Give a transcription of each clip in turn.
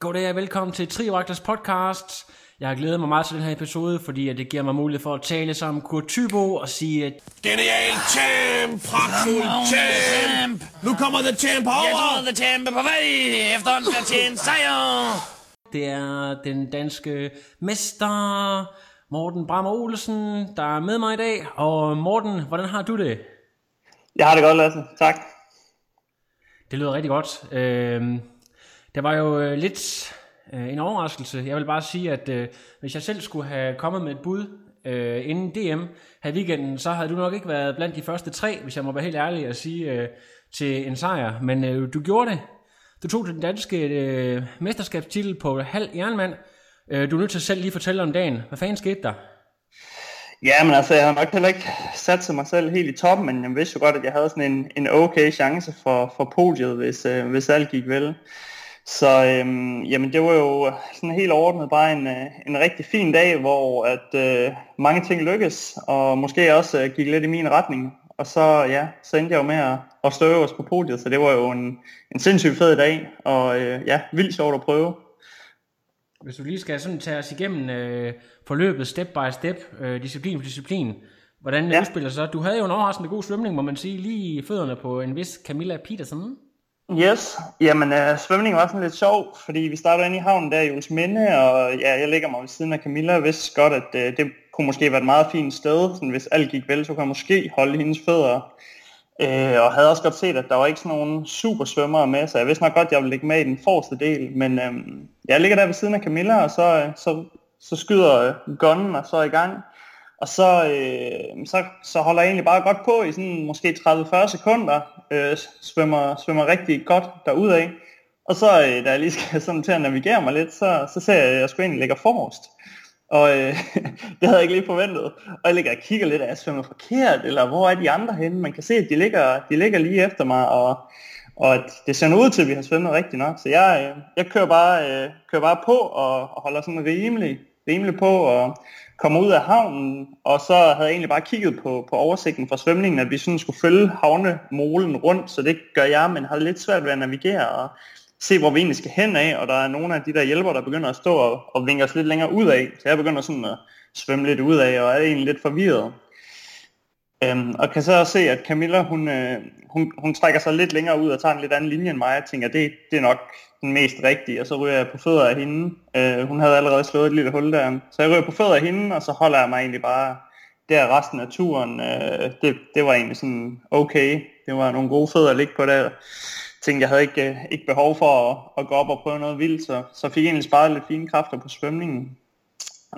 Goddag og velkommen til Trivagters podcast. Jeg har glædet mig meget til den her episode, fordi at det giver mig mulighed for at tale sammen Kurt Tybo og sige, at Genial champ! Pragtfuld champ! Nu kommer The Champ over! Jeg tror, The Champ er på vej efter en til en sejr. det er den danske mester Morten Brammer Olsen, der er med mig i dag. Og Morten, hvordan har du det? Jeg har det godt, Lasse. Tak. Det lyder rigtig godt. Øh, det var jo øh, lidt øh, en overraskelse. Jeg vil bare sige, at øh, hvis jeg selv skulle have kommet med et bud øh, inden DM her i weekenden, så havde du nok ikke været blandt de første tre, hvis jeg må være helt ærlig at sige, øh, til en sejr. Men øh, du gjorde det. Du tog den danske øh, mesterskabstitel på halv jernmand. Øh, du er nødt til selv lige at fortælle om dagen. Hvad fanden skete der? Ja, men altså, jeg har nok heller ikke sat sig mig selv helt i toppen, men jeg vidste jo godt, at jeg havde sådan en, en okay chance for, for podiet, hvis, øh, hvis alt gik vel. Så øhm, jamen, det var jo sådan helt overordnet bare en, øh, en rigtig fin dag, hvor at øh, mange ting lykkedes, og måske også øh, gik lidt i min retning. Og så, ja, så endte jeg jo med at, at stå øverst på podiet, så det var jo en, en sindssygt fed dag, og øh, ja, vildt sjovt at prøve. Hvis du lige skal sådan tage os igennem øh, forløbet step by step, øh, disciplin for disciplin, hvordan Ja. udspiller sig. Du havde jo en overraskende god svømning, må man sige, lige i fødderne på en vis Camilla Petersen. Yes, jamen øh, svømningen var sådan lidt sjov, fordi vi startede inde i havnen der i Jules Minde, og ja, jeg ligger mig ved siden af Camilla og vidste godt, at øh, det kunne måske være et meget fint sted, sådan, hvis alt gik vel, så kunne jeg måske holde hendes fødder. Øh, og havde også godt set, at der var ikke sådan nogen super svømmere med, så jeg vidste nok godt, at jeg ville ligge med i den forreste del, men øh, jeg ligger der ved siden af Camilla, og så, øh, så, så skyder øh, gunnen og så er i gang. Og så, øh, så, så holder jeg egentlig bare godt på i sådan måske 30-40 sekunder, øh, svømmer, svømmer rigtig godt derudad. Og så, øh, da jeg lige skal sådan til at navigere mig lidt, så, så ser jeg, at jeg sgu egentlig ligger forrest. Og øh, det havde jeg ikke lige forventet. Og jeg ligger og kigger lidt, at jeg svømmer forkert, eller hvor er de andre henne? Man kan se, at de ligger, de ligger lige efter mig, og, og at det ser ud til, at vi har svømmet rigtig nok. Så jeg, øh, jeg kører, bare, øh, kører bare på og, og holder sådan rimelig, rimelig på og kommer ud af havnen. Og så havde jeg egentlig bare kigget på, på oversigten fra svømningen, at vi sådan skulle følge havnemolen rundt, så det gør jeg, men har lidt svært ved at navigere og se, hvor vi egentlig skal hen af, og der er nogle af de der hjælper, der begynder at stå og, og vinke os lidt længere ud af, så jeg begynder sådan at svømme lidt ud af, og er egentlig lidt forvirret. Øhm, og kan så også se, at Camilla, hun, øh, hun, hun trækker sig lidt længere ud og tager en lidt anden linje end mig. Jeg tænker, det, det er nok den mest rigtige, og så ryger jeg på fødder af hende. Øh, hun havde allerede slået et lille hul der. Så jeg ryger på fødder af hende, og så holder jeg mig egentlig bare der resten af turen. Øh, det, det var egentlig sådan okay. Det var nogle gode fødder at ligge på der. Tænkte, jeg havde ikke, øh, ikke behov for at, at gå op og prøve noget vildt, så, så fik jeg egentlig sparet lidt fine kræfter på svømningen.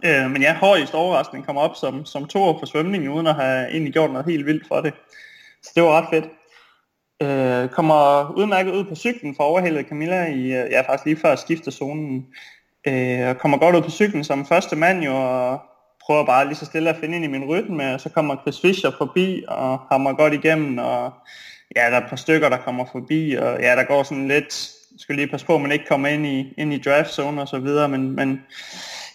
Øh, men ja, højst overraskning kom op som, som to for svømningen, uden at have egentlig gjort noget helt vildt for det. Så det var ret fedt. Øh, kommer udmærket ud på cyklen for overhældet Camilla i, øh, ja faktisk lige før skiftezonen. Øh, og kommer godt ud på cyklen som første mand jo, og prøver bare lige så stille at finde ind i min rytme, og så kommer Chris Fischer forbi og hammer godt igennem, og ja, der er et par stykker, der kommer forbi, og ja, der går sådan lidt, skal lige passe på, at man ikke kommer ind i, ind i draft zone og så videre, men, men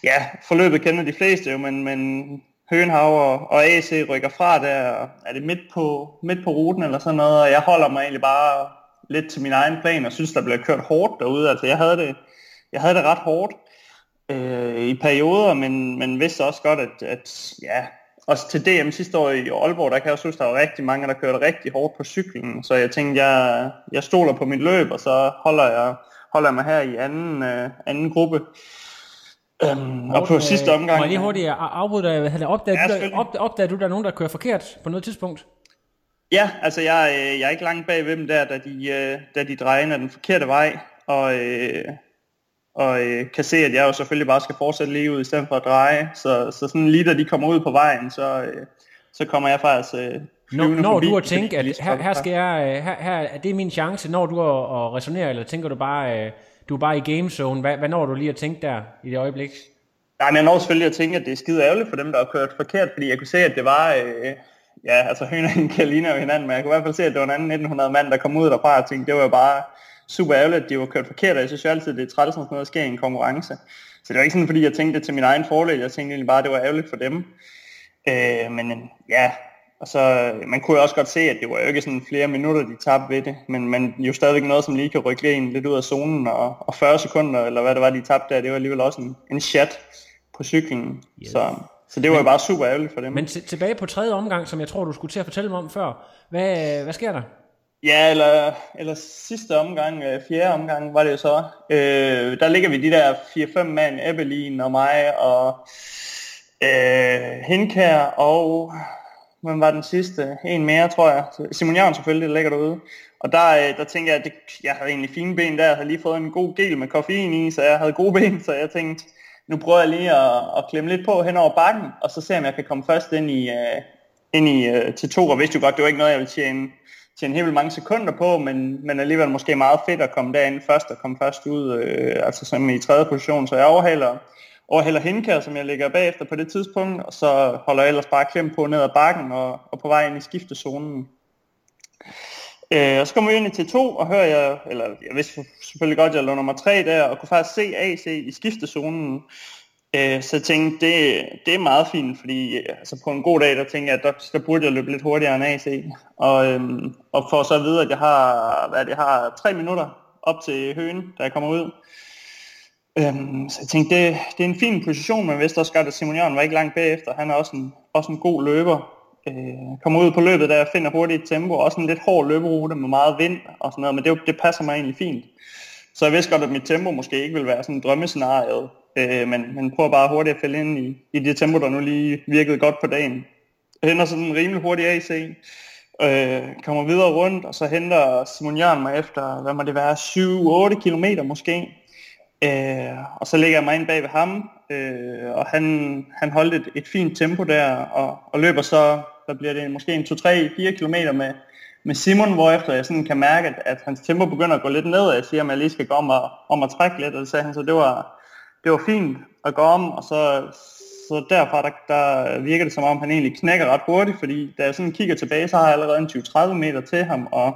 ja, forløbet kender de fleste jo, men, men Høenhav og, og AC rykker fra der, og er det midt på, midt på ruten eller sådan noget, og jeg holder mig egentlig bare lidt til min egen plan, og synes, der bliver kørt hårdt derude, altså jeg havde det, jeg havde det ret hårdt øh, i perioder, men, men vidste også godt, at, at ja, også til DM sidste år i Aalborg, der kan jeg også huske, der var rigtig mange, der kørte rigtig hårdt på cyklen, så jeg tænkte, jeg, jeg stoler på mit løb, og så holder jeg, holder jeg mig her i anden, øh, anden gruppe. Øhm, og på Morten, sidste øh, omgang... Må jeg lige hurtigt af- afbryde dig? Hvad hedder det? Opdager, Ja, du, der, op, opdager du, der er nogen, der kører forkert på noget tidspunkt? Ja, altså jeg, øh, jeg er ikke langt bag ved dem der, da de, øh, da de drejer ind ad den forkerte vej, og, øh, og øh, kan se, at jeg jo selvfølgelig bare skal fortsætte lige ud i stedet for at dreje. Så, så sådan lige da de kommer ud på vejen, så, øh, så kommer jeg faktisk øh, Når, når forbi, du har tænkt, at her, her skal jeg, øh, her, her er det min chance, når du har at resonere, eller tænker du bare, øh, du er bare i gamezone. Hvad, hvad når du lige at tænke der i det øjeblik? Nej, men jeg når selvfølgelig at tænke, at det er skide ærgerligt for dem, der har kørt forkert, fordi jeg kunne se, at det var, øh, ja, altså hønerne kan ligne jo hinanden, men jeg kunne i hvert fald se, at det var en anden 1900 mand, der kom ud derfra og tænkte, det var jo bare super ærgerligt, at de var kørt forkert, og jeg synes jo altid, det er træt, sådan noget sker i en konkurrence. Så det var ikke sådan, fordi jeg tænkte det til min egen fordel, jeg tænkte egentlig bare, at det var ærgerligt for dem. Øh, men ja, og så, man kunne jo også godt se, at det var jo ikke sådan flere minutter, de tabte ved det, men, men jo stadigvæk noget, som lige kan rykke en lidt ud af zonen, og, og 40 sekunder, eller hvad det var, de tabte der, det var alligevel også en, en chat på cyklen. Yes. Så, så det var men, jo bare super ærgerligt for dem. Men tilbage på tredje omgang, som jeg tror, du skulle til at fortælle mig om før. Hvad, hvad sker der? Ja, eller, eller sidste omgang, øh, fjerde omgang var det jo så. Øh, der ligger vi de der 4-5 mand, Evelyn og mig og øh, Henkær og hvem var den sidste? En mere, tror jeg. Simon Jørgen selvfølgelig, der ligger derude. Og der, øh, der tænker jeg, at det, jeg havde egentlig fine ben der. Jeg havde lige fået en god gel med koffein i, så jeg havde gode ben. Så jeg tænkte, nu prøver jeg lige at, at klemme lidt på hen over bakken, og så se om jeg kan komme først ind i, uh, ind i uh, til to. Og vidste jo godt, det var ikke noget, jeg ville tjene, tjene helt vildt mange sekunder på, men, men alligevel måske meget fedt at komme derind først og komme først ud, uh, altså som i tredje position. Så jeg overhaler overhælder Henkær, som jeg ligger bagefter på det tidspunkt, og så holder jeg ellers bare klem på ned ad bakken og, og på vej ind i skiftezonen. Øh, og så kommer vi ind i T2 og hører jeg, eller jeg vidste selvfølgelig godt, at jeg lå nummer 3 der, og kunne faktisk se AC i skiftezonen. Øh, så jeg tænkte, det, det er meget fint, fordi øh, altså på en god dag, der tænker jeg, at der, der burde jeg løbe lidt hurtigere end AC. Og, øhm, og for så at vide, at jeg har, hvad det, jeg har tre minutter op til høen, da jeg kommer ud. Øhm, så jeg tænkte, det, det er en fin position, men vidste også godt, at Simon Jørgen var ikke langt bagefter. Han er også en, også en god løber. Øh, kommer ud på løbet der, finder hurtigt tempo, også en lidt hård løberute med meget vind og sådan noget, men det, det passer mig egentlig fint. Så jeg vidste godt, at mit tempo måske ikke vil være sådan en drømmescenarie, øh, men, men prøver bare hurtigt at falde ind i, i det tempo, der nu lige virkede godt på dagen. Jeg henter sådan en rimelig hurtig AC, øh, kommer videre rundt, og så henter Simon Jørgen mig efter, hvad må det være, 7-8 km måske. Øh, og så lægger jeg mig ind bag ved ham, øh, og han, han holdt et, et fint tempo der, og, og løber så, der bliver det måske en 2-3-4 km med, med Simon, hvor efter jeg sådan kan mærke, at, at hans tempo begynder at gå lidt ned, og jeg siger, at jeg lige skal gå om og, om at trække lidt, og det sagde han så, det var, det var fint at gå om, og så, så derfra der, der virker det som om, han egentlig knækker ret hurtigt, fordi da jeg sådan kigger tilbage, så har jeg allerede en 20-30 meter til ham, og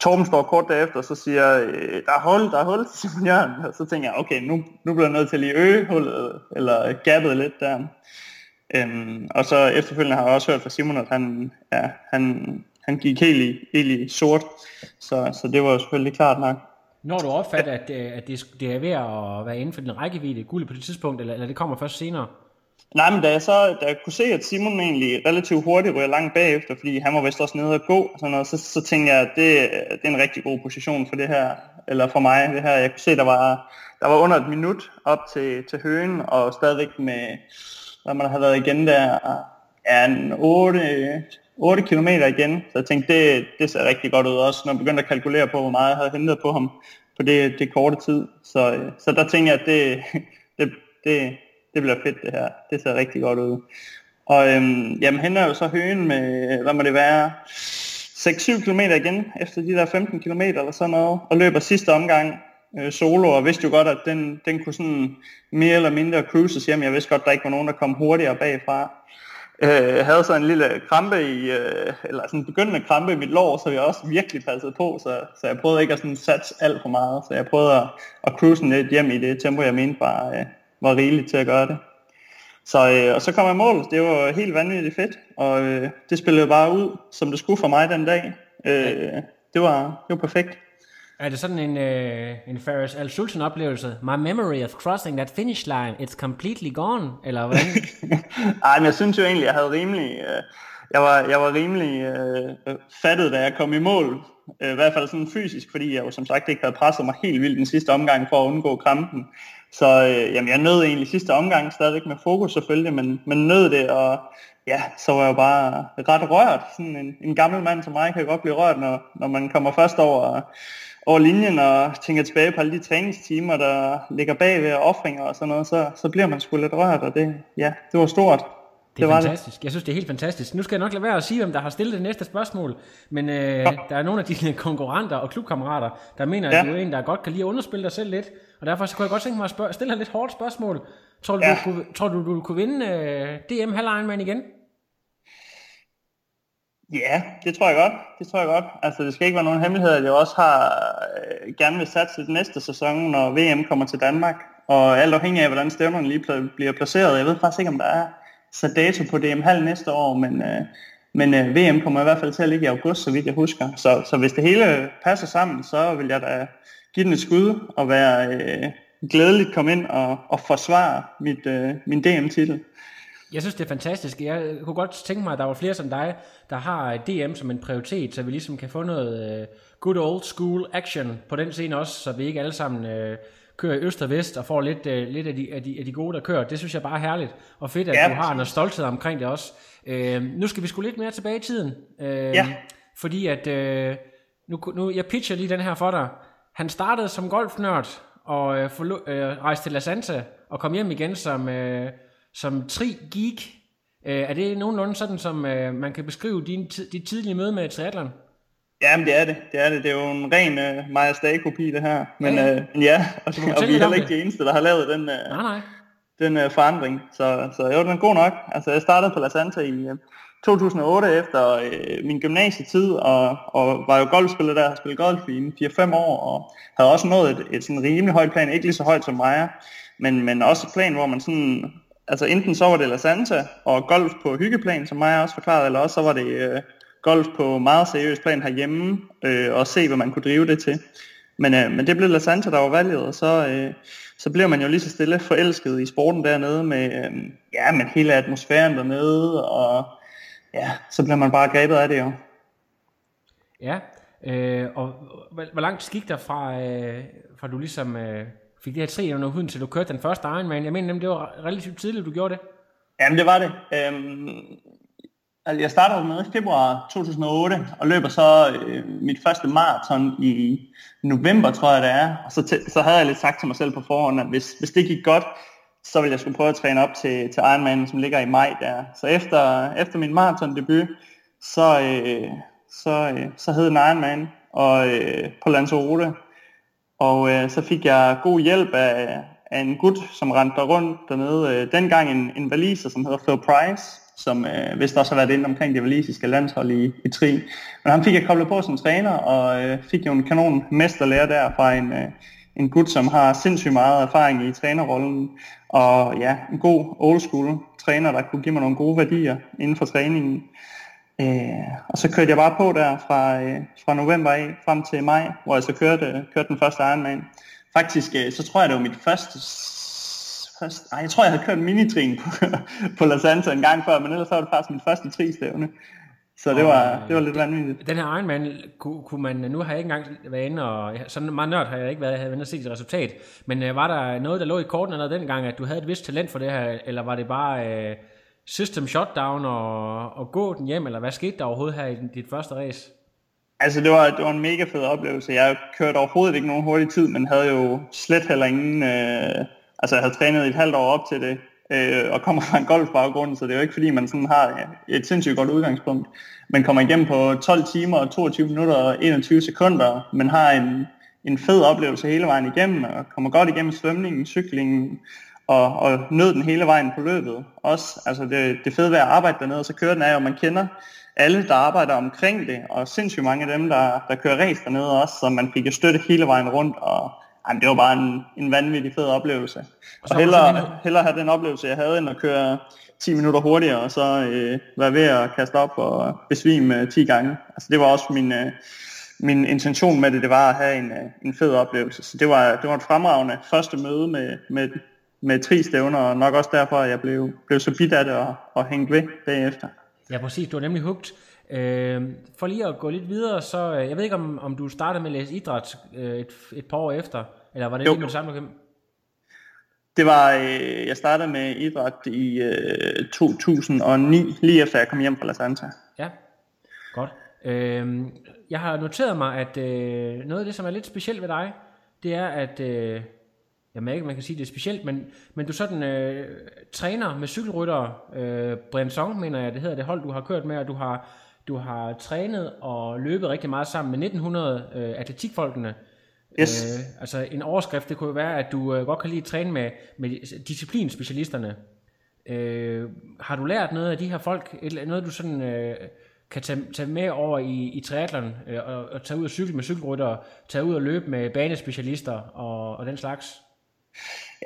Torben står kort derefter, og så siger, øh, der er hul, der er hul til Simon Jørgen. Og så tænker jeg, okay, nu, nu bliver jeg nødt til at lige øge hullet, eller gappet lidt der. Øhm, og så efterfølgende har jeg også hørt fra Simon, at han, ja, han, han gik helt i, helt i sort. Så, så det var jo selvfølgelig klart nok. Når du opfatter, at, øh, at det, det er ved at være inden for din rækkevidde, guld på det tidspunkt, eller, eller det kommer først senere? Nej, men da jeg så da jeg kunne se, at Simon egentlig relativt hurtigt ryger langt bagefter, fordi han var vist også nede og gå, og sådan noget, så, så tænkte jeg, at det, det er en rigtig god position for det her, eller for mig, det her. Jeg kunne se, at der var, der var under et minut op til, til høen, og stadigvæk med, hvad man har været igen der, ja, en 8, 8 km igen. Så jeg tænkte, det, det ser rigtig godt ud også, når jeg begyndte at kalkulere på, hvor meget jeg havde hentet på ham på det, det korte tid. Så, så der tænkte jeg, at det, det, det, det bliver fedt det her. Det ser rigtig godt ud. Og øhm, jamen, han er jo så høen med, hvad må det være, 6-7 km igen, efter de der 15 km eller sådan noget, og løber sidste omgang øh, solo, og vidste jo godt, at den, den kunne sådan mere eller mindre cruises hjem. Jeg vidste godt, at der ikke var nogen, der kom hurtigere bagfra. Øh, jeg havde så en lille krampe i, øh, eller sådan en begyndende krampe i mit lår, så jeg også virkelig passede på, så, så jeg prøvede ikke at sådan satse alt for meget, så jeg prøvede at, at cruise lidt hjem i det tempo, jeg mente var, øh, var rigeligt til at gøre det. Så, øh, og så kom jeg mål. Det var helt vanvittigt fedt, og øh, det spillede bare ud, som det skulle for mig den dag. Øh, det, var, det var perfekt. Er det sådan en, øh, en Ferris Al Sultan oplevelse? My memory of crossing that finish line, it's completely gone, eller hvordan? Ej, men jeg synes jo egentlig, jeg havde rimelig, øh, jeg var, jeg var rimelig øh, fattet, da jeg kom i mål. Øh, I hvert fald sådan fysisk, fordi jeg jo som sagt ikke havde presset mig helt vildt den sidste omgang for at undgå krampen. Så øh, jamen, jeg nød egentlig sidste omgang stadigvæk med fokus selvfølgelig, men, men nød det, og ja, så var jeg jo bare ret rørt. Sådan en, en gammel mand som mig kan godt blive rørt, når, når man kommer først over, over linjen og tænker tilbage på alle de træningstimer, der ligger bagved og offringer og sådan noget, så, så bliver man sgu lidt rørt, og det, ja, det var stort. Det er var det. fantastisk. Jeg synes, det er helt fantastisk. Nu skal jeg nok lade være at sige, hvem der har stillet det næste spørgsmål, men øh, der er nogle af dine konkurrenter og klubkammerater, der mener, at Ja. du er en, der godt kan lide at underspille dig selv lidt, og derfor så kunne jeg godt tænke mig at spørge, stille dig et lidt hårdt spørgsmål. Tror du, Ja. du, kunne, tror du, du kunne vinde øh, DM Halv igen? Ja, det tror jeg godt. Det tror jeg godt. Altså, det skal ikke være nogen hemmelighed, at jeg også har øh, gerne vil satse til næste sæson, når VM kommer til Danmark. Og alt afhængig af, hvordan stævnerne lige bliver placeret. Jeg ved faktisk ikke, om der er sat dato på DM halv næste år, men, øh, men øh, VM kommer i hvert fald til at ligge i august, så vidt jeg husker. Så, så hvis det hele passer sammen, så vil jeg da give den et skud og være øh, glædeligt komme ind og, og forsvare mit, øh, min DM-titel. Jeg synes, det er fantastisk. Jeg kunne godt tænke mig, at der var flere som dig, der har DM som en prioritet, så vi ligesom kan få noget øh, good old school action på den scene også, så vi ikke alle sammen øh, kører i øst og vest og får lidt, øh, lidt af, de, af, de, af de gode, der kører. Det synes jeg bare er herligt og fedt, at Ja, du har noget stolthed omkring det også. Øh, nu skal vi sgu lidt mere tilbage i tiden. Øh, Ja. Fordi at, øh, nu, nu, jeg pitcher lige den her for dig. Han startede som golfnørd og øh, forlo- øh, rejste til La Santa og kom hjem igen som, øh, som tri-geek. Øh, er det nogenlunde sådan, som øh, man kan beskrive din, dit tidlige møde med triathlon? Jamen det er det, det er det. Det er jo en ren uh, Maja Stage-kopi det her. Men Ja, ja, ja. øh, ja og, må og vi er heller ikke det. de eneste, der har lavet den, uh, Nej, nej. den uh, forandring. Så, så jo, den er god nok. Altså jeg startede på La Santa i uh, 2008 efter uh, min gymnasietid, og, og var jo golfspiller der, har spillet golf i en 4-5 år, og havde også nået et, et sådan rimelig højt plan, ikke lige så højt som Maja, men, men også et plan, hvor man sådan, altså enten så var det La Santa og golf på hyggeplan, som Maja også forklarede, eller også så var det uh, golf på meget seriøs plan herhjemme, øh, og se, hvad man kunne drive det til. Men, øh, men det blev La Santa, der var valget, og så, øh, så blev man jo lige så stille forelsket i sporten dernede, med øh, ja, med hele atmosfæren dernede, og ja, så blev man bare grebet af det jo. Ja, øh, og hvor, hvor langt gik der fra, øh, fra du ligesom øh, fik det her tri under huden, til du kørte den første Ironman? Jeg mener nemlig, det var relativt tidligt, du gjorde det. Jamen det var det. Øhm, altså, jeg startede med i februar 2008, og løber så øh, mit første maraton i november, tror jeg det er. Og så, t- så havde jeg lidt sagt til mig selv på forhånd, at hvis, hvis det gik godt, så ville jeg skulle prøve at træne op til, til Ironman, som ligger i maj der. Så efter, efter min maraton debut, så, øh, så, øh, så hed den Ironman og, øh, på Lanzarote. Og øh, så fik jeg god hjælp af, af en gut, som rendte der rundt dernede. Øh, dengang en, en valiser, som hedder Phil Price, som øh, vist også har været inde omkring det valisiske landshold i, i tri. Men ham fik jeg koblet på som træner, og øh, fik jo en kanon mesterlærer der fra en, øh, en gut, som har sindssygt meget erfaring i trænerrollen. Og ja, en god old school træner, der kunne give mig nogle gode værdier inden for træningen. Øh, og så kørte jeg bare på der fra, øh, fra november af frem til maj, hvor jeg så kørte, kørte den første Ironman. Faktisk, øh, så tror jeg, det var mit første første ej, jeg tror, jeg havde kørt minitrin på, på La Santa en gang før, men ellers var det faktisk mit første tri-stævne. Så det var, det var lidt vanvittigt. Den her Ironman, kunne, kunne man, nu har jeg ikke engang været inde, og sådan meget nørd har jeg ikke været, jeg havde været inde og set et resultat, men øh, var der noget, der lå i korten eller dengang, at du havde et vist talent for det her, eller var det bare øh, system shutdown og, og gå den hjem, eller hvad skete der overhovedet her i dit første race? Altså det var, det var en mega fed oplevelse. Jeg kørte overhovedet ikke nogen hurtig tid, men havde jo slet heller ingen... Øh, altså jeg havde trænet i et halvt år op til det, øh, og kommer fra en golfbaggrund, så det er jo ikke fordi, man sådan har et sindssygt godt udgangspunkt. Man kommer igennem på 12 timer og 22 minutter og 21 sekunder, men har en, en fed oplevelse hele vejen igennem, og kommer godt igennem svømningen, cyklingen, og, og nød den hele vejen på løbet. Også, altså det, det fede ved at arbejde dernede, og så kører den er jo, man kender alle, der arbejder omkring det, og sindssygt mange af dem, der, der kører race dernede også, så man fik jo støtte hele vejen rundt, og jamen, det var bare en, en vanvittig fed oplevelse. Og var hellere, det hellere have den oplevelse, jeg havde, end at køre 10 minutter hurtigere, og så øh, være ved at kaste op og besvime øh, 10 gange. Altså det var også min, øh, min intention med det, det var at have en, øh, en fed oplevelse. Så det var, det var et fremragende første møde med, med, med tri stævner, og nok også derfor, at jeg blev, blev så bit af det og, og hængt ved bagefter. Ja, præcis. Du er nemlig hugt. Øh, for lige at gå lidt videre, så øh, jeg ved ikke, om, om du startede med at læse idræt øh, et, et par år efter, eller var det Jo. lige med det samme, du? Det var, øh, jeg startede med idræt i øh, 2009, lige efter jeg kom hjem fra La Santa. Ja, godt. Øh, jeg har noteret mig, at øh, noget af det, som er lidt specielt ved dig, det er, at øh, Jamen ikke, man kan sige, det er specielt, men, men du sådan øh, træner med cykelryttere, øh, Brian Song, mener jeg, det hedder det hold, du har kørt med, og du har, du har trænet og løbet rigtig meget sammen med 1900 øh, atletikfolkene. Yes. Øh, altså en overskrift, det kunne jo være, at du øh, godt kan lide at træne med, med disciplinspecialisterne. Øh, har du lært noget af de her folk, et, noget du sådan øh, kan tage, tage med over i, i triathlon, øh, og, og tage ud og cykle med cykelrytter, tage ud og løbe med banespecialister og, og den slags?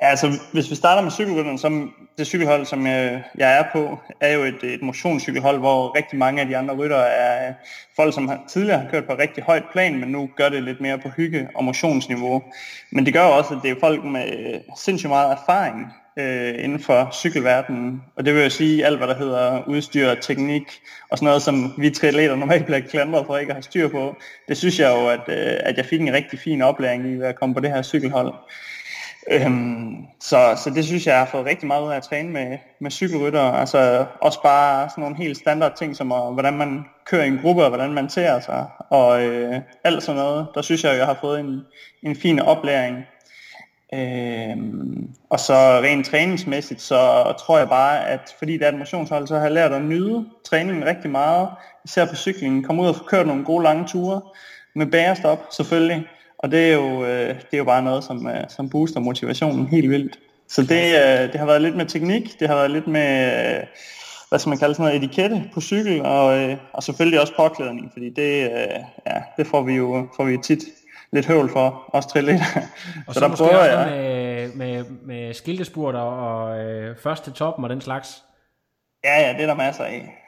Ja, altså hvis vi starter med cykelrytteren, som det cykelhold, som jeg, jeg er på, er jo et, et motionscykelhold, hvor rigtig mange af de andre ryttere er øh, folk, som har, tidligere har kørt på et rigtig højt plan, men nu gør det lidt mere på hygge- og motionsniveau. Men det gør også, at det er folk med øh, sindssygt meget erfaring øh, inden for cykelverdenen. Og det vil jo sige alt, hvad der hedder udstyr, teknik og sådan noget, som vi triatleter normalt bliver klandret for ikke at have styr på. Det synes jeg jo, at, øh, at jeg fik en rigtig fin oplæring i ved at komme på det her cykelhold. Øhm, så, så det synes jeg, jeg har fået rigtig meget ud af at træne med, med cykelrytter. Altså også bare sådan nogle helt standard ting, som at, hvordan man kører i en gruppe, og hvordan man ser sig, og øh, alt sådan noget. Der synes jeg, jeg har fået en, en fin oplæring. Øhm, og så rent træningsmæssigt, så tror jeg bare, at fordi det er et motionshold, så har jeg lært at nyde træningen rigtig meget. Især på cyklingen. Komme ud og få kørt nogle gode lange ture med bærestop selvfølgelig. Og det er jo, øh, det er jo bare noget, som, øh, som booster motivationen helt vildt. Så det, øh, det har været lidt med teknik, det har været lidt med, øh, hvad skal man kalde sådan noget, etikette på cykel, og, øh, og selvfølgelig også påklædning, fordi det, øh, ja, det får vi jo får vi tit lidt høvl for, også til lidt. Og så, så der prøver jeg. Med, med, med skiltespurter og øh, først til toppen og den slags. Ja, ja, det er der masser af.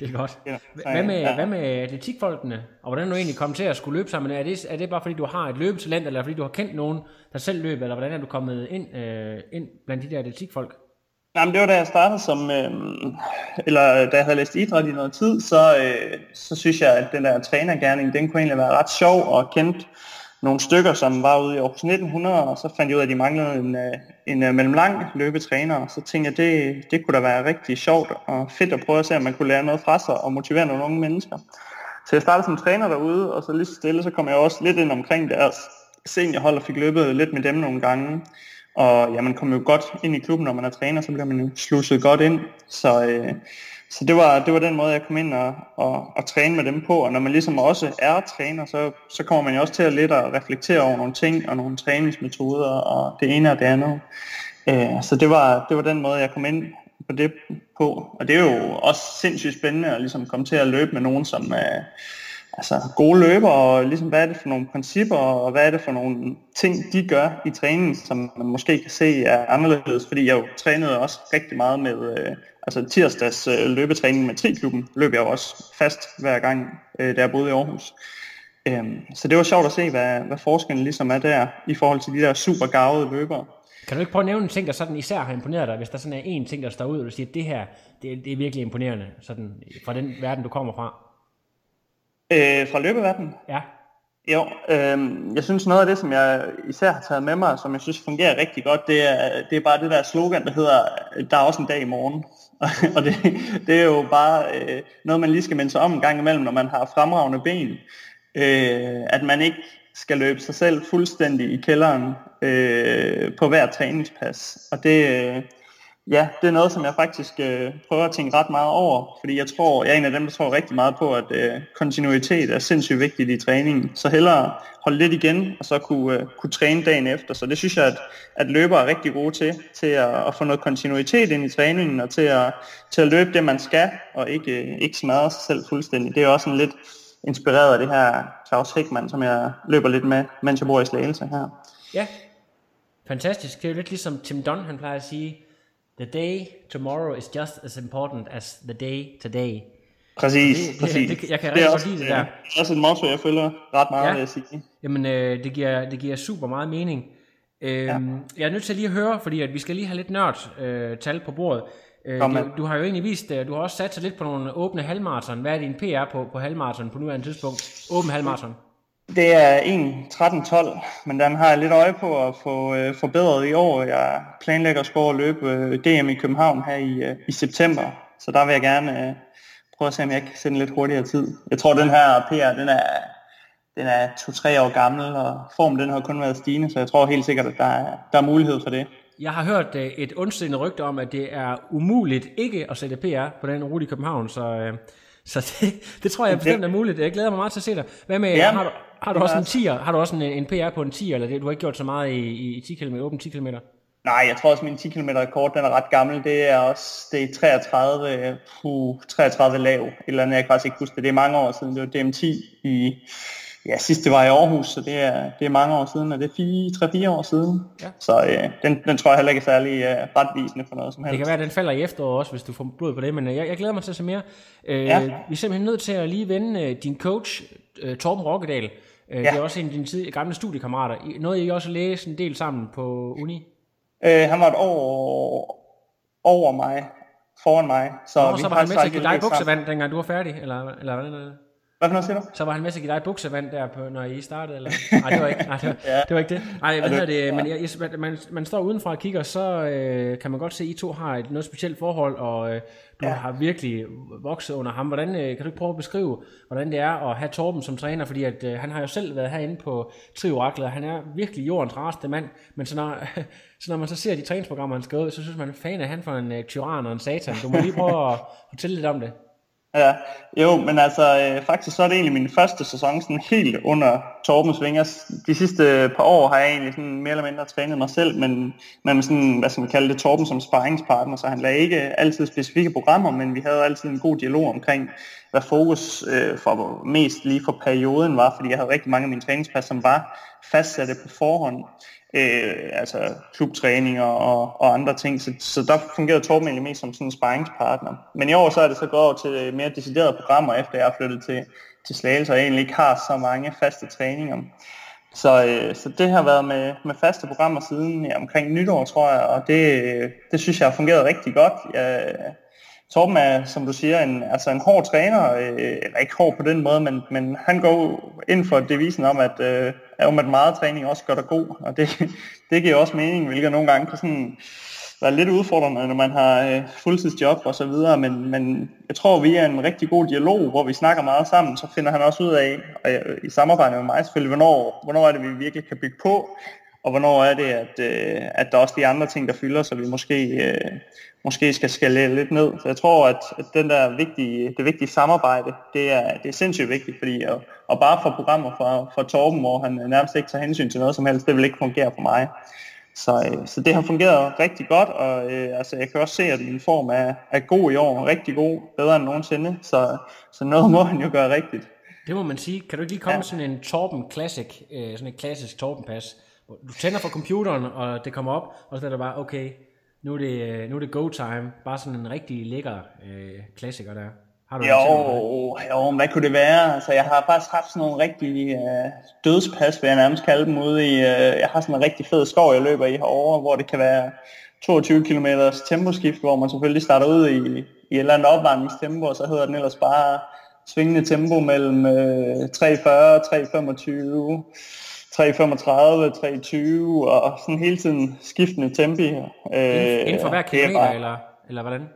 Det er godt. Ja, hvad, med, ja. hvad med atletikfolkene? Og hvordan du egentlig kom til at skulle løbe sammen? Er det, er det bare fordi, du har et løbetalent, eller fordi du har kendt nogen, der selv løber, eller hvordan er du kommet ind, øh, ind blandt de der atletikfolk? Nej, men det var da jeg startede som, øh, eller da jeg havde læst idræt i noget tid, så, øh, så synes jeg, at den der trænergærning, den kunne egentlig være ret sjov og kendt nogle stykker, som var ude i Aarhus 1900, og så fandt jeg ud af, at de manglede en, øh, en, en mellemlang løbetræner, og så tænkte jeg, det, det kunne da være rigtig sjovt og fedt at prøve at se, om man kunne lære noget fra sig og motivere nogle unge mennesker. Så jeg startede som træner derude, og så lige så stille, så kom jeg også lidt ind omkring deres seniorhold og fik løbet lidt med dem nogle gange. Og ja, man kommer jo godt ind i klubben, når man er træner, så bliver man jo slusset godt ind. Så, øh, så det var, det var den måde, jeg kom ind og, og, og træne med dem på. Og når man ligesom også er træner, så, så kommer man jo også til at lidt at reflektere over nogle ting og nogle træningsmetoder og det ene og det andet. Øh, så det var, det var den måde, jeg kom ind på det på. Og det er jo også sindssygt spændende at ligesom komme til at løbe med nogen, som øh, altså, gode løbere, og ligesom, hvad er det for nogle principper, og hvad er det for nogle ting, de gør i træningen, som man måske kan se er anderledes, fordi jeg jo trænede også rigtig meget med, øh, altså tirsdags øh, løbetræning med Triklubben, løb jeg jo også fast hver gang, øh, da jeg boede i Aarhus. Øhm, så det var sjovt at se, hvad, hvad forskellen ligesom er der, i forhold til de der super gavede løbere. Kan du ikke prøve at nævne en ting, der sådan især har imponeret dig, hvis der sådan er en ting, der står ud, og du siger, at det her, det, det er virkelig imponerende, sådan, fra den verden, du kommer fra? Øh, fra løbeverdenen? Ja. Jo, øh, jeg synes noget af det, som jeg især har taget med mig, som jeg synes fungerer rigtig godt, det er, det er bare det der slogan, der hedder, der er også en dag i morgen. og det, det er jo bare øh, noget, man lige skal minde sig om en gang imellem, når man har fremragende ben. Øh, at man ikke skal løbe sig selv fuldstændig i kælderen øh, på hver træningspas. Og det, øh, Ja, det er noget, som jeg faktisk øh, prøver at tænke ret meget over, fordi jeg tror, jeg er en af dem, der tror rigtig meget på, at øh, kontinuitet er sindssygt vigtigt i træningen. Så hellere holde lidt igen, og så kunne, øh, kunne træne dagen efter. Så det synes jeg, at, at løbere er rigtig gode til, til at, at få noget kontinuitet ind i træningen, og til at, til at løbe det, man skal, og ikke, øh, ikke smadre sig selv fuldstændig. Det er også sådan lidt inspireret af det her Claus Hickman, som jeg løber lidt med, mens jeg bor i Slagelse her. Ja, fantastisk. Det er jo lidt ligesom Tim Don, han plejer at sige, The day tomorrow is just as important as the day today. Præcis, det, det, præcis. Det, det, jeg kan rigtig godt lide det der. Det er også et motto, jeg følger ret meget, ja. vil jeg sige. Jamen, øh, det, giver, det giver super meget mening. Øhm, ja. Jeg er nødt til lige at høre, fordi at vi skal lige have lidt nørdt øh, tal på bordet. Øh, du, du har jo egentlig vist, øh, du har også sat sig lidt på nogle åbne halvmarathon. Hvad er din PR på, på halvmarathon på nuværende tidspunkt? Åben halvmarathon. Det er 1.13.12, men den har jeg lidt øje på at få øh, forbedret i år. Jeg planlægger at skulle løbe øh, DM i København her i, øh, i september, så der vil jeg gerne øh, prøve at se, om jeg kan sætte en lidt hurtigere tid. Jeg tror, den her PR, den er, den er to-tre år gammel, og formen den har kun været stigende, så jeg tror helt sikkert, at der er, der er mulighed for det. Jeg har hørt øh, et ondstændigt rygte om, at det er umuligt ikke at sætte PR på den rute i København, så, øh, så det, det tror jeg bestemt er muligt. Jeg glæder mig meget til at se dig. Hvad med, Ja, har, du, har du også en altså- 10'er? Har du også en, en PR på en 10'er, eller det, du har ikke gjort så meget i, i 10 km, åben 10 km? Nej, jeg tror også, min 10 km rekord, den er ret gammel. Det er også det er 33, øh, puh, 33 lav. Eller andet, jeg kan faktisk ikke huske det. Det er mange år siden. Det var DM10 i, ja, sidst det var i Aarhus, så det er, det er mange år siden, og det er 3-4 år siden. Ja. Så øh, den, den tror jeg heller ikke er særlig øh, retvisende for noget som helst. Det kan være, at den falder i efteråret også, hvis du får blod på det, men øh, jeg, jeg glæder mig til at se mere. Øh, Ja. Vi er simpelthen nødt til at lige vende øh, din coach, øh, Torben Rokkedal. Øh, Det er også en af dine tid, gamle studiekammerater. Nåede I også at læse en del sammen på uni? Øh, han var et år over mig, foran mig. Så, Og vi så var han med til at give dig buksevand, dengang du var færdig? Eller, eller er det? Hvad for noget siger du? Så var han med til at give dig buksevand der, på, når I startede? Eller? Nej, det var ikke, nej, det var, Ja. det, var ikke det. Nej, hvad hedder det? Men jeg, jeg, man, man står udenfra og kigger, så øh, kan man godt se, at I to har et noget specielt forhold, og øh, du Ja. har virkelig vokset under ham. Hvordan, øh, kan du ikke prøve at beskrive, hvordan det er at have Torben som træner? Fordi at, øh, han har jo selv været herinde på Trioraklet, han er virkelig jordens rareste mand. Men så når, så når man så ser de træningsprogrammer, han ud, så synes man, fan er han for en øh, tyran og en satan. Du må lige prøve at fortælle lidt om det. Ja, jo, men altså øh, faktisk så er det egentlig min første sæson sådan helt under Torbens vinger. De sidste øh, par år har jeg egentlig sådan mere eller mindre trænet mig selv, men, men med sådan, hvad skal man kalde det, Torben som sparringspartner, så han lagde ikke altid specifikke programmer, men vi havde altid en god dialog omkring, hvad fokus øh, for mest lige for perioden var, fordi jeg havde rigtig mange af mine træningspas, som var fastsatte på forhånd øh, altså klubtræninger og, og andre ting, så, så der fungerede Torben egentlig mest som sådan en sparringspartner. Men i år så er det så gået over til mere deciderede programmer, efter jeg er flyttet til, til Slagelse, og egentlig ikke har så mange faste træninger. Så, øh, så det har været med, med faste programmer siden ja, omkring nytår, tror jeg, og det, øh, det synes jeg har fungeret rigtig godt. Jeg, Torben er, som du siger, en, altså en hård træner, øh, eller ikke hård på den måde, men, men han går ind for devisen om, at, øh, om at meget træning også gør dig god, og det, det giver også mening, hvilket nogle gange kan sådan være lidt udfordrende, når man har øh, fuldtidsjob og så videre, men, men jeg tror, vi er en rigtig god dialog, hvor vi snakker meget sammen, så finder han også ud af, og jeg, i samarbejde med mig selvfølgelig, hvornår, hvornår er det, vi virkelig kan bygge på, og hvornår er det, at, øh, at der er også de andre ting, der fylder, så vi måske, øh, måske skal skalere lidt ned. Så jeg tror, at, at den der vigtige, det vigtige samarbejde, det er, det er sindssygt vigtigt, fordi at, og bare for programmer fra, fra Torben, hvor han nærmest ikke tager hensyn til noget som helst, det vil ikke fungere for mig. Så, øh, så det har fungeret rigtig godt, og øh, altså, jeg kan også se, at min form er, er god i år, rigtig god, bedre end nogensinde, så, så noget må han jo gøre rigtigt. Det må man sige. Kan du ikke lige komme Ja. sådan en Torben Classic, øh, sådan en klassisk Torben-pas? Hvor Du tænder for computeren, og det kommer op, og så er der bare, okay, nu er det, øh, nu er det go time. Bare sådan en rigtig lækker øh, klassiker der. Har du det? Jo, jo, hvad kunne det være? Altså, jeg har faktisk haft sådan nogle rigtige øh, dødspas, vil jeg nærmest kalde dem, ude i, øh, jeg har sådan en rigtig fed skov, jeg løber i herovre, hvor det kan være 22 km temposkift, hvor man selvfølgelig starter ud i, i et eller andet opvarmningstempo, og så hedder den ellers bare svingende tempo mellem øh, 340, 325, 335, 320, og sådan hele tiden skiftende tempi. Øh, Inden, for hver er kilometer, bare- eller, eller hvordan?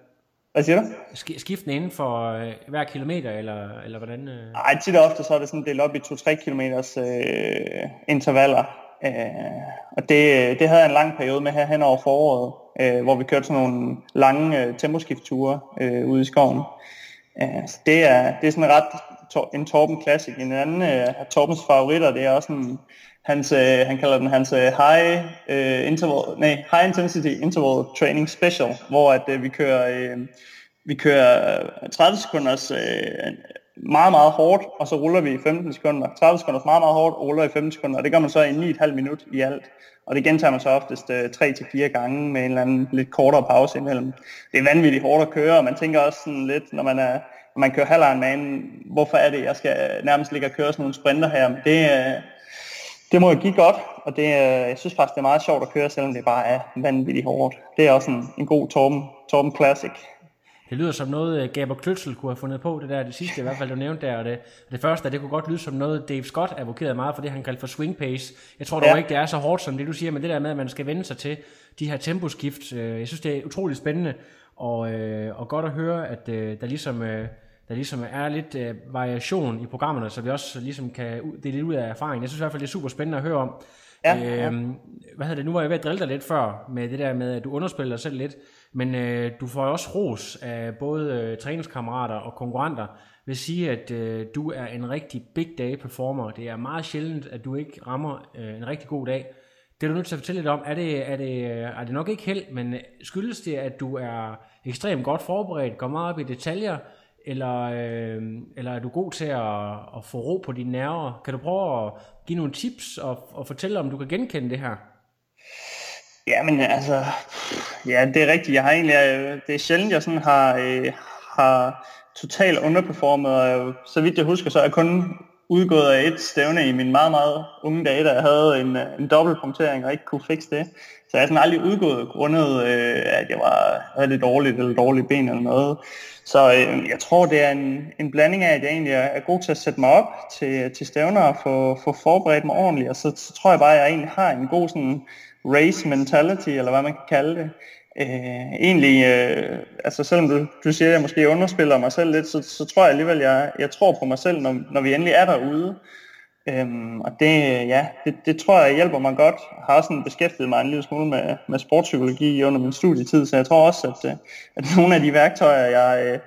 Hvad siger du? Sk- Skiftende inden for øh, hver kilometer, eller, eller hvordan? Øh? Ej, tit og ofte så er det sådan delt op i 2-3 km øh, intervaller. Øh, og det, det havde jeg en lang periode med her hen over foråret, øh, hvor vi kørte sådan nogle lange øh, temposkiftture øh, ude i skoven. Øh, så det er, det er sådan ret en Torben Classic. En anden øh, af Torbens favoritter, det er også en, hans, øh, han kalder den hans øh, high, øh, interval, nej, high intensity interval training special, hvor at, øh, vi kører øh, vi kører øh, 30 sekunders øh, meget, meget hårdt, og så ruller vi i 15 sekunder. 30 sekunder meget, meget hårdt, og ruller i 15 sekunder. Og det gør man så i 9,5 minut i alt. Og det gentager man så oftest øh, 3-4 gange med en eller anden lidt kortere pause imellem. Det er vanvittigt hårdt at køre, og man tænker også sådan lidt, når man, er, når man kører halveren man, hvorfor er det, jeg skal nærmest ligge og køre sådan nogle sprinter her. Men det, øh, det må jo give godt, og det, øh, jeg synes faktisk, det er meget sjovt at køre, selvom det bare er vanvittigt hårdt. Det er også en, en god Torben, Torben Classic. Det lyder som noget, øh, Gaber Kløtsel kunne have fundet på, det der, det sidste i hvert fald, du nævnte der, og det, det første, det kunne godt lyde som noget, Dave Scott advokerede meget for det, han kaldte for swing pace. Jeg tror dog Ja. ikke, det er så hårdt som det, du siger, men det der med, at man skal vende sig til de her temposkift, øh, jeg synes, det er utroligt spændende, og, øh, og godt at høre, at øh, der ligesom, øh, der ligesom er lidt øh, variation i programmerne, så vi også ligesom kan dele lidt ud af erfaring. Jeg synes i hvert fald, det er super spændende at høre om. Ja, ja. Øhm, hvad hedder det, nu var jeg ved at drille dig lidt før, med det der med, at du underspiller dig selv lidt, men øh, du får også ros af både øh, træningskammerater og konkurrenter, vil sige, at øh, du er en rigtig big day performer. Det er meget sjældent, at du ikke rammer øh, en rigtig god dag. Det er du nødt til at fortælle lidt om. Er det, er det, er det nok ikke held, men skyldes det, at du er ekstremt godt forberedt, går meget op i detaljer, eller, øh, eller er du god til at, at få ro på dine nerver? Kan du prøve at give nogle tips og, og fortælle, om du kan genkende det her? Ja, men altså, ja, det er rigtigt. Jeg har egentlig, øh, det er sjældent, jeg sådan har, øh, har totalt underperformet, og så vidt jeg husker, så er jeg kun udgået af et stævne i min meget, meget unge dage, da jeg havde en, en dobbeltpunktering og ikke kunne fikse det. Så jeg er sådan aldrig udgået grundet, øh, at jeg var, havde lidt dårligt eller dårligt ben eller noget. Så øh, jeg tror, det er en, en blanding af, at jeg egentlig er, er god til at sætte mig op til, til stævner og få, få forberedt mig ordentligt. Og så, så tror jeg bare, at jeg egentlig har en god sådan, race mentality, eller hvad man kan kalde det. Øh, egentlig, øh, altså selvom du, du siger, at jeg måske underspiller mig selv lidt, så, så tror jeg alligevel, jeg, jeg tror på mig selv, når, når vi endelig er derude. Øhm, og det, ja, det, det tror jeg hjælper mig godt. Jeg har også sådan beskæftiget mig en lille smule med, med sportspsykologi under min studietid, så jeg tror også, at, øh, at nogle af de værktøjer, jeg, øh,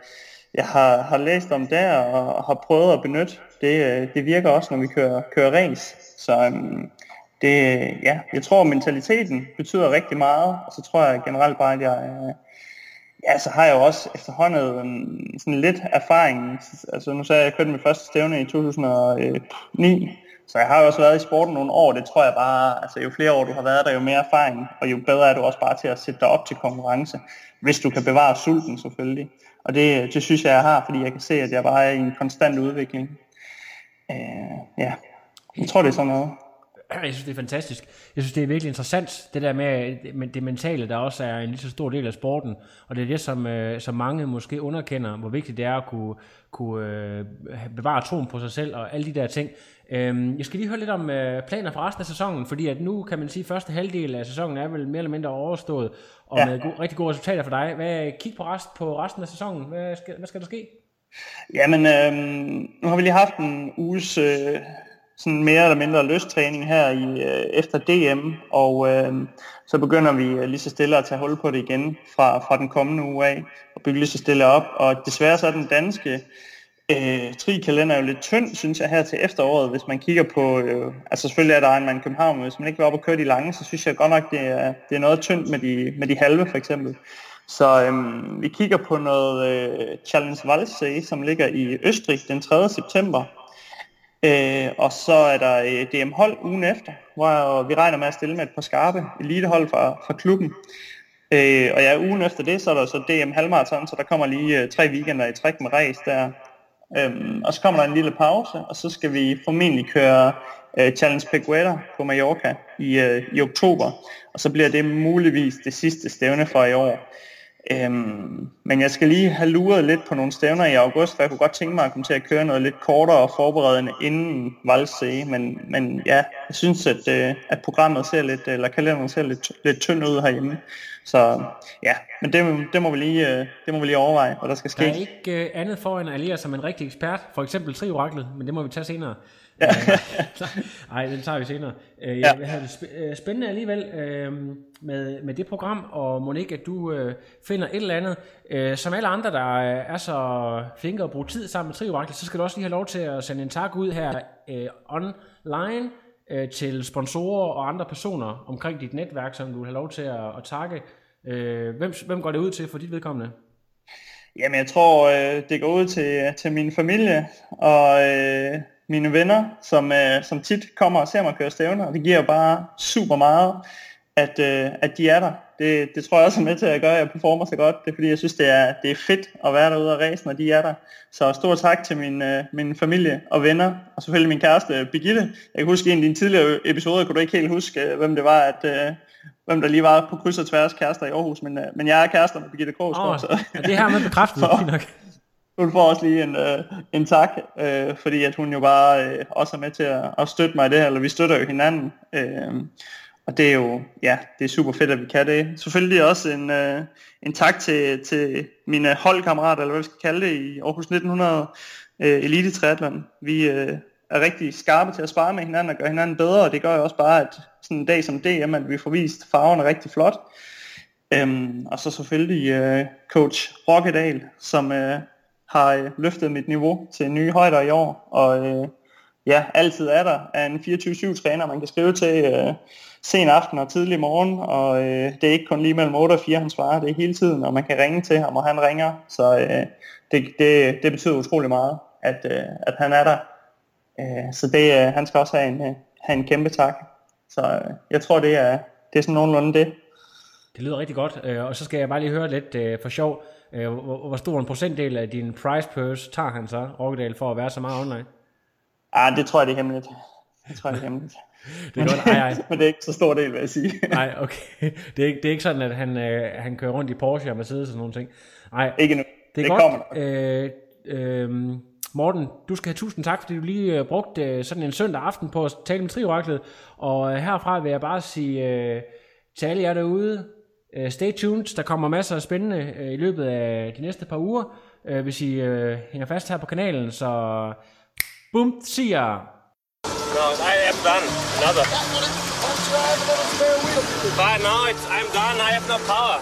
jeg har, har læst om der og har prøvet at benytte, det, øh, det virker også, når vi kører, kører race. Så øhm, det, ja, jeg tror, mentaliteten betyder rigtig meget, og så tror jeg generelt bare, at jeg, øh, ja, så har jeg jo også efterhånden sådan lidt erfaring. Altså nu sagde jeg, at jeg kørte mit første stævne i 2009, så jeg har jo også været i sporten nogle år. Det tror jeg bare, altså jo flere år du har været der, jo mere erfaring, og jo bedre er du også bare til at sætte dig op til konkurrence, hvis du kan bevare sulten selvfølgelig. Og det, det synes jeg, jeg har, fordi jeg kan se, at jeg bare er i en konstant udvikling. Øh, ja, jeg tror, det er sådan noget. Jeg synes, det er fantastisk. Jeg synes, det er virkelig interessant, det der med, det mentale, der også er en lige så stor del af sporten. Og det er det, som, øh, som mange måske underkender, hvor vigtigt det er at kunne, kunne øh, bevare troen på sig selv og alle de der ting. Øhm, jeg skal lige høre lidt om øh, planer for resten af sæsonen, fordi at nu kan man sige, at første halvdel af sæsonen er vel mere eller mindre overstået, og ja. med go- rigtig gode resultater for dig. Hvad, kig på, rest, på resten af sæsonen. Hvad skal, hvad skal der ske? Jamen, øh, nu har vi lige haft en uges... Øh sådan mere eller mindre løstræning her i, øh, efter DM, og øh, så begynder vi øh, lige så stille at tage hul på det igen fra, fra den kommende uge af, og bygge lige så stille op. Og desværre så er den danske øh, tri-kalender jo lidt tynd, synes jeg, her til efteråret, hvis man kigger på, øh, altså selvfølgelig er der en man København, men hvis man ikke vil op og køre de lange, så synes jeg godt nok, det er, det er noget tyndt med de, med de halve for eksempel. Så øhm, vi kigger på noget øh, Challenge Waldsee, som ligger i Østrig den 3. september, Øh, og så er der øh, DM-hold ugen efter, hvor vi regner med at stille med et par skarpe elitehold fra, fra klubben. Øh, og ja, ugen efter det, så er der så DM halvmarathon, så der kommer lige øh, tre weekender i træk med race der. Øhm, og så kommer der en lille pause, og så skal vi formentlig køre øh, Challenge Pegueta på Mallorca i, øh, i oktober. Og så bliver det muligvis det sidste stævne for i år. Øhm, men jeg skal lige have luret lidt på nogle stævner i august, for jeg kunne godt tænke mig at komme til at køre noget lidt kortere og forberedende inden Valsee. Men, men ja, jeg synes, at, øh, at programmet ser lidt, eller kalenderen ser lidt, lidt tynd ud herhjemme. Så ja, men det, det, må vi lige, øh, det må vi lige overveje, hvad der skal ske. Der er ikke uh, andet for end at som en rigtig ekspert, for eksempel Trioraklet, men det må vi tage senere. Ja. Nej, det tager vi senere. Uh, ja. Jeg havde det spændende alligevel uh, med, med det program, og Monique, at du uh, finder et eller andet. Uh, som alle andre, der er så flinke at bruge tid sammen med Trioraklet, så skal du også lige have lov til at sende en tak ud her uh, online uh, til sponsorer og andre personer omkring dit netværk, som du vil have lov til at, at takke. Uh, hvem, hvem går det ud til for dit vedkommende? Jamen, jeg tror, øh, det går ud til, til min familie og øh, mine venner, som, øh, som tit kommer og ser mig køre stævner, og det giver bare super meget, at, øh, at de er der. Det, det tror jeg også er med til at gøre, at jeg performer så godt. Det er fordi, jeg synes, det er, det er fedt at være derude og race, når de er der. Så stor tak til min, øh, min familie og venner, og selvfølgelig min kæreste Birgitte. Jeg kan huske en af dine tidligere episoder, kunne du ikke helt huske, øh, hvem det var, at, øh, hvem der lige var på kryds og tværs kærester i Aarhus, men, øh, men jeg er kærester med Birgitte Krogsgaard. Oh, så. Ja, det her med bekræftet, nok. Hun får også lige en, øh, en tak, øh, fordi at hun jo bare øh, også er med til at, at støtte mig i det her, eller vi støtter jo hinanden. Øh, og det er jo, ja, det er super fedt, at vi kan det. Selvfølgelig også en, øh, en tak til, til mine holdkammerater, eller hvad vi skal kalde det, i Aarhus 1900 øh, Elite Triathlon. Vi øh, er rigtig skarpe til at spare med hinanden og gøre hinanden bedre, og det gør jo også bare, at sådan en dag som DM, at vi får vist farverne rigtig flot. Øhm, og så selvfølgelig øh, coach Rokkedal, som øh, har øh, løftet mit niveau til nye højder i år, og øh, ja, altid er der er en 24-7 træner, man kan skrive til øh, sen aften og tidlig morgen, og øh, det er ikke kun lige mellem 8 og 4, han svarer, det er hele tiden, og man kan ringe til ham, og han ringer, så øh, det, det, det betyder utrolig meget, at, øh, at han er der. Øh, så det, øh, han skal også have en, øh, have en kæmpe tak. Så øh, jeg tror, det er, det er sådan nogenlunde det. Det lyder rigtig godt, øh, og så skal jeg bare lige høre lidt øh, for sjov, øh, hvor, hvor stor en procentdel af din price purse tager han så, Rokkedal, for at være så meget online? Ah, det tror jeg, det er hemmeligt. Det tror jeg, det er hemmeligt. det er godt, ej, ej. Men det er ikke så stor del, vil jeg sige. Nej, okay. Det er, ikke, det er ikke sådan, at han, øh, han kører rundt i Porsche og Mercedes og sådan nogle ting. Nej, ikke nu. Det er det godt. kommer Øh, øh, Morten, du skal have tusind tak, fordi du lige øh, brugte øh, sådan en søndag aften på at tale med Trioraklet. Og øh, herfra vil jeg bare sige øh, til alle jer derude, øh, stay tuned. Der kommer masser af spændende øh, i løbet af de næste par uger, øh, hvis I øh, hænger fast her på kanalen. Så bum, siger No, I am done. Another. But no, it's, I'm done. I have no power.